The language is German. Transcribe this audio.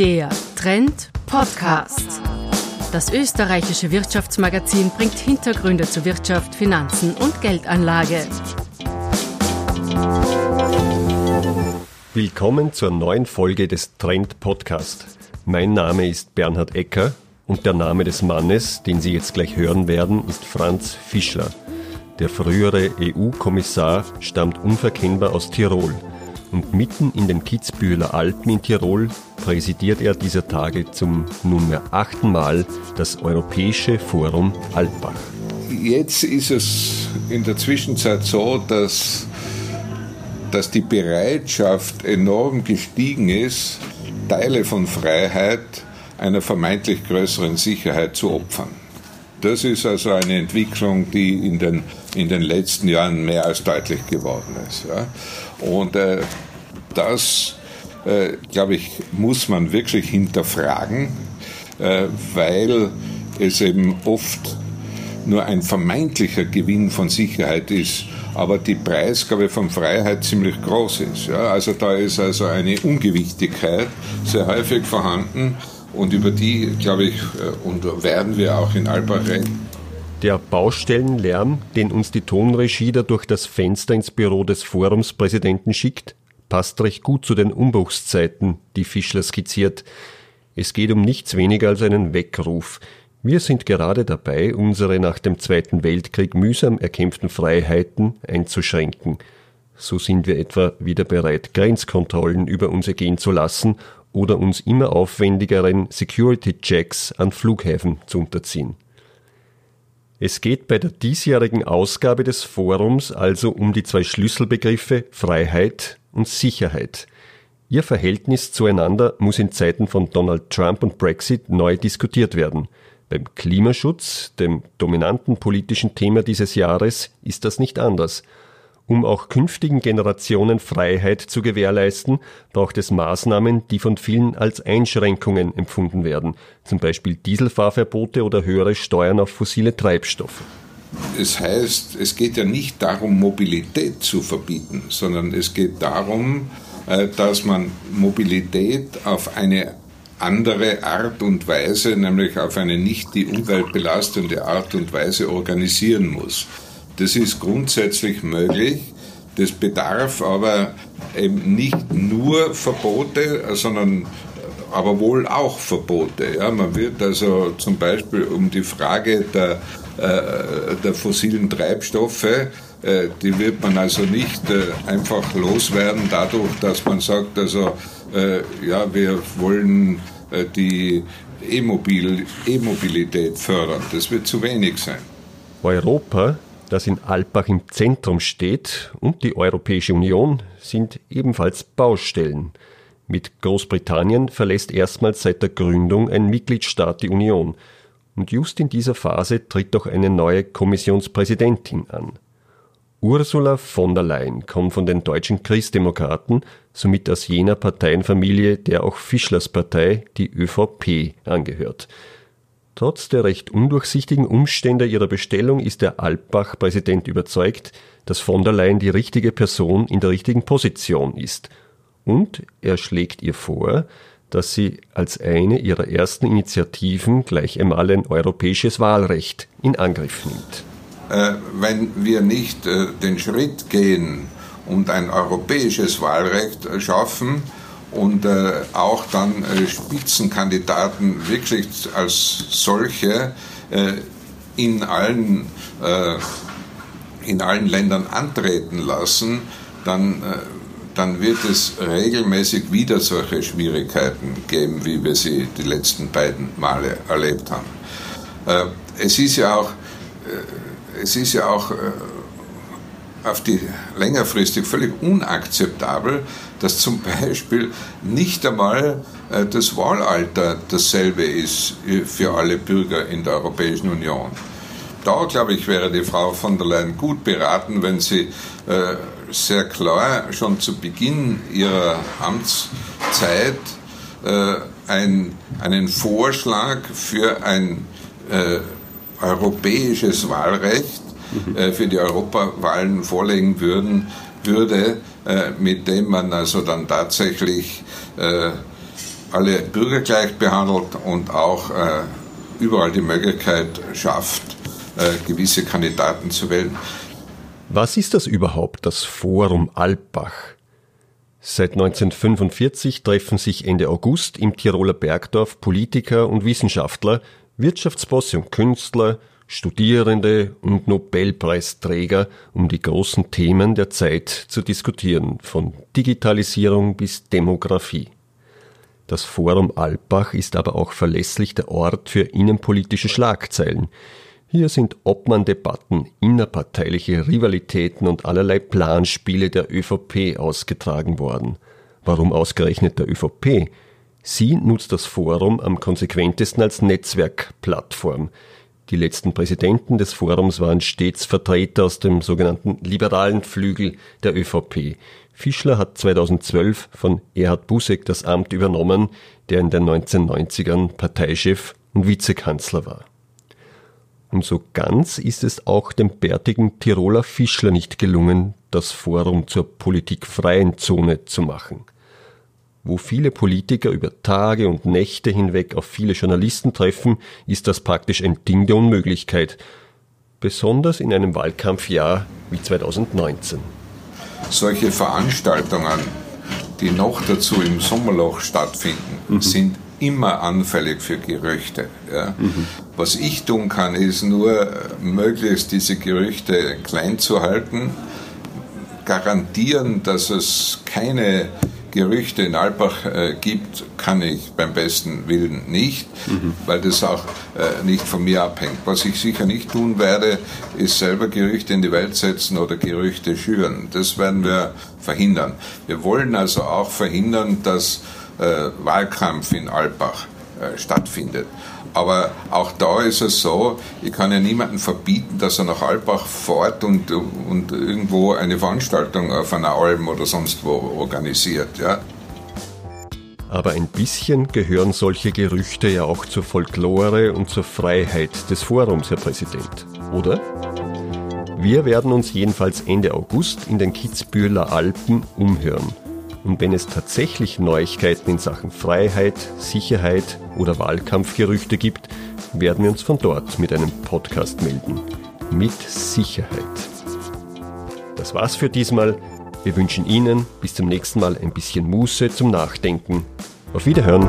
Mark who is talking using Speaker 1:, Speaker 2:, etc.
Speaker 1: Der Trend Podcast. Das österreichische Wirtschaftsmagazin bringt Hintergründe zu Wirtschaft, Finanzen und Geldanlage.
Speaker 2: Willkommen zur neuen Folge des Trend Podcast. Mein Name ist Bernhard Ecker und der Name des Mannes, den Sie jetzt gleich hören werden, ist Franz Fischler. Der frühere EU-Kommissar stammt unverkennbar aus Tirol und mitten in den Kitzbüheler Alpen in Tirol präsidiert er dieser Tage zum nunmehr achten Mal das Europäische Forum Alpbach.
Speaker 3: Jetzt ist es in der Zwischenzeit so, dass, dass die Bereitschaft enorm gestiegen ist, Teile von Freiheit einer vermeintlich größeren Sicherheit zu opfern. Das ist also eine Entwicklung, die in den, in den letzten Jahren mehr als deutlich geworden ist. Ja. Und äh, das, äh, glaube ich, muss man wirklich hinterfragen, äh, weil es eben oft nur ein vermeintlicher Gewinn von Sicherheit ist, aber die Preisgabe von Freiheit ziemlich groß ist. Ja? Also da ist also eine Ungewichtigkeit sehr häufig vorhanden und über die, glaube ich, äh, und werden wir auch in Albach reden.
Speaker 2: Der Baustellenlärm, den uns die Tonregie da durch das Fenster ins Büro des Forumspräsidenten schickt, passt recht gut zu den Umbruchszeiten, die Fischler skizziert. Es geht um nichts weniger als einen Weckruf. Wir sind gerade dabei, unsere nach dem Zweiten Weltkrieg mühsam erkämpften Freiheiten einzuschränken. So sind wir etwa wieder bereit, Grenzkontrollen über uns ergehen zu lassen oder uns immer aufwendigeren Security-Checks an Flughäfen zu unterziehen. Es geht bei der diesjährigen Ausgabe des Forums also um die zwei Schlüsselbegriffe Freiheit und Sicherheit. Ihr Verhältnis zueinander muss in Zeiten von Donald Trump und Brexit neu diskutiert werden. Beim Klimaschutz, dem dominanten politischen Thema dieses Jahres, ist das nicht anders. Um auch künftigen Generationen Freiheit zu gewährleisten, braucht es Maßnahmen, die von vielen als Einschränkungen empfunden werden, zum Beispiel Dieselfahrverbote oder höhere Steuern auf fossile Treibstoffe.
Speaker 3: Es heißt, es geht ja nicht darum, Mobilität zu verbieten, sondern es geht darum, äh, dass man Mobilität auf eine andere Art und Weise, nämlich auf eine nicht die Umwelt belastende Art und Weise organisieren muss. Das ist grundsätzlich möglich. Das bedarf aber eben nicht nur Verbote, sondern aber wohl auch Verbote. Ja, man wird also zum Beispiel um die Frage der äh, der fossilen Treibstoffe, äh, die wird man also nicht äh, einfach loswerden dadurch, dass man sagt, also ja, wir wollen die E-Mobilität fördern. Das wird zu wenig sein.
Speaker 2: Europa, das in Alpbach im Zentrum steht, und die Europäische Union sind ebenfalls Baustellen. Mit Großbritannien verlässt erstmals seit der Gründung ein Mitgliedstaat die Union. Und just in dieser Phase tritt auch eine neue Kommissionspräsidentin an. Ursula von der Leyen kommt von den deutschen Christdemokraten, somit aus jener Parteienfamilie, der auch Fischlers Partei, die ÖVP, angehört. Trotz der recht undurchsichtigen Umstände ihrer Bestellung ist der Alpbach-Präsident überzeugt, dass von der Leyen die richtige Person in der richtigen Position ist. Und er schlägt ihr vor, dass sie als eine ihrer ersten Initiativen gleich einmal ein europäisches Wahlrecht in Angriff nimmt.
Speaker 3: Äh, wenn wir nicht äh, den Schritt gehen und ein europäisches Wahlrecht schaffen und äh, auch dann äh, Spitzenkandidaten wirklich als solche äh, in allen in allen Ländern antreten lassen, dann dann wird es regelmäßig wieder solche Schwierigkeiten geben, wie wir sie die letzten beiden Male erlebt haben. Äh, es ist ja auch, äh, es ist ja auch äh, auf die längerfristig völlig unakzeptabel, dass zum Beispiel nicht einmal das Wahlalter dasselbe ist für alle Bürger in der Europäischen Union. Da, glaube ich, wäre die Frau von der Leyen gut beraten, wenn sie sehr klar schon zu Beginn ihrer Amtszeit äh, ein, einen Vorschlag für ein äh, europäisches Wahlrecht. Äh, für die Europawahlen vorlegen würden, würde, äh, mit dem man also dann tatsächlich äh, alle Bürger gleich behandelt und auch überall die Möglichkeit schafft, gewisse Kandidaten zu wählen.
Speaker 2: Was ist das überhaupt, das Forum Alpbach? Seit 1945 treffen sich Ende August im Tiroler Bergdorf Politiker und Wissenschaftler, Wirtschaftsbosse und Künstler, Studierende und Nobelpreisträger, um die großen Themen der Zeit zu diskutieren, von Digitalisierung bis Demografie. Das Forum Alpbach ist aber auch verlässlich der Ort für innenpolitische Schlagzeilen. Hier sind Obmann-Debatten, innerparteiliche Rivalitäten und allerlei Planspiele der ÖVP ausgetragen worden. Warum ausgerechnet der ÖVP? Sie nutzt das Forum am konsequentesten als Netzwerkplattform. Die letzten Präsidenten des Forums waren stets Vertreter aus dem sogenannten liberalen Flügel der ÖVP. Fischler hat 2012 von Erhard Busek das Amt übernommen, der in den 1990ern Parteichef und Vizekanzler war. Und so ganz ist es auch dem bärtigen Tiroler Fischler nicht gelungen, das Forum zur politikfreien Zone zu machen wo viele Politiker über Tage und Nächte hinweg auf viele Journalisten treffen, ist das praktisch ein Ding der Unmöglichkeit. Besonders in einem Wahlkampfjahr wie 2019.
Speaker 3: Solche Veranstaltungen, die noch dazu im Sommerloch stattfinden, mhm. sind immer anfällig für Gerüchte. Ja. Mhm. Was ich tun kann, ist nur möglichst diese Gerüchte klein zu halten, garantieren, dass es keine Gerüchte in Alpbach äh, gibt, kann ich beim besten Willen nicht, mhm. weil das auch äh, nicht von mir abhängt. Was ich sicher nicht tun werde, ist selber Gerüchte in die Welt setzen oder Gerüchte schüren. Das werden wir verhindern. Wir wollen also auch verhindern, dass äh, Wahlkampf in Alpbach äh, stattfindet. Aber auch da ist es so, ich kann ja niemandem verbieten, dass er nach Albach fährt und, und irgendwo eine Veranstaltung auf einer Alm oder sonst wo organisiert. Ja.
Speaker 2: Aber ein bisschen gehören solche Gerüchte ja auch zur Folklore und zur Freiheit des Forums, Herr Präsident, oder? Wir werden uns jedenfalls Ende August in den Kitzbüheler Alpen umhören. Und wenn es tatsächlich Neuigkeiten in Sachen Freiheit, Sicherheit oder Wahlkampfgerüchte gibt, werden wir uns von dort mit einem Podcast melden. Mit Sicherheit. Das war's für diesmal. Wir wünschen Ihnen bis zum nächsten Mal ein bisschen Muße zum Nachdenken. Auf Wiederhören.